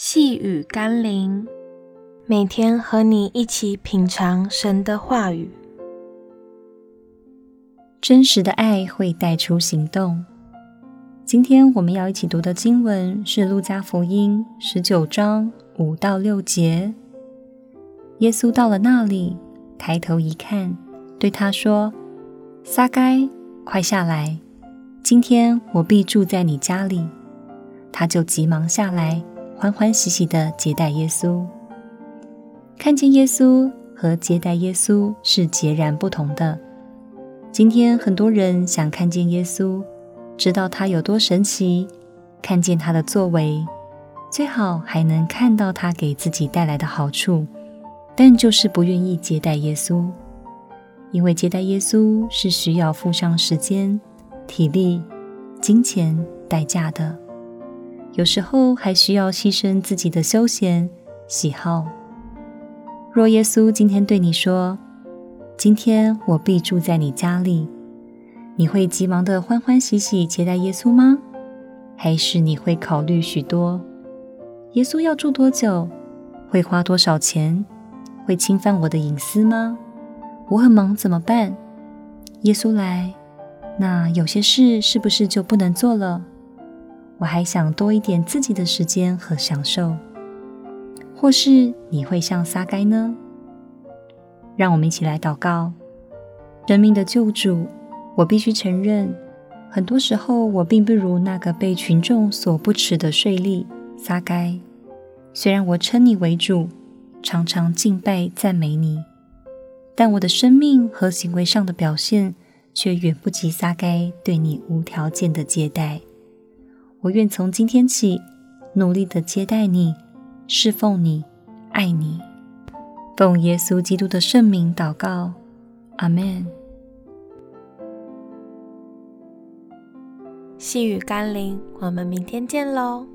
细雨甘霖，每天和你一起品尝神的话语。真实的爱会带出行动。今天我们要一起读的经文是《路加福音》十九章五到六节。耶稣到了那里，抬头一看，对他说：“撒该，快下来！今天我必住在你家里。”他就急忙下来。欢欢喜喜的接待耶稣，看见耶稣和接待耶稣是截然不同的。今天很多人想看见耶稣，知道他有多神奇，看见他的作为，最好还能看到他给自己带来的好处，但就是不愿意接待耶稣，因为接待耶稣是需要付上时间、体力、金钱代价的。有时候还需要牺牲自己的休闲喜好。若耶稣今天对你说：“今天我必住在你家里”，你会急忙的欢欢喜喜接待耶稣吗？还是你会考虑许多？耶稣要住多久？会花多少钱？会侵犯我的隐私吗？我很忙怎么办？耶稣来，那有些事是不是就不能做了？我还想多一点自己的时间和享受，或是你会像撒该呢？让我们一起来祷告。生命的救主，我必须承认，很多时候我并不如那个被群众所不齿的税吏撒该。虽然我称你为主，常常敬拜赞美你，但我的生命和行为上的表现却远不及撒该对你无条件的接待。我愿从今天起，努力的接待你，侍奉你，爱你。奉耶稣基督的圣名祷告，阿门。细雨甘霖，我们明天见喽。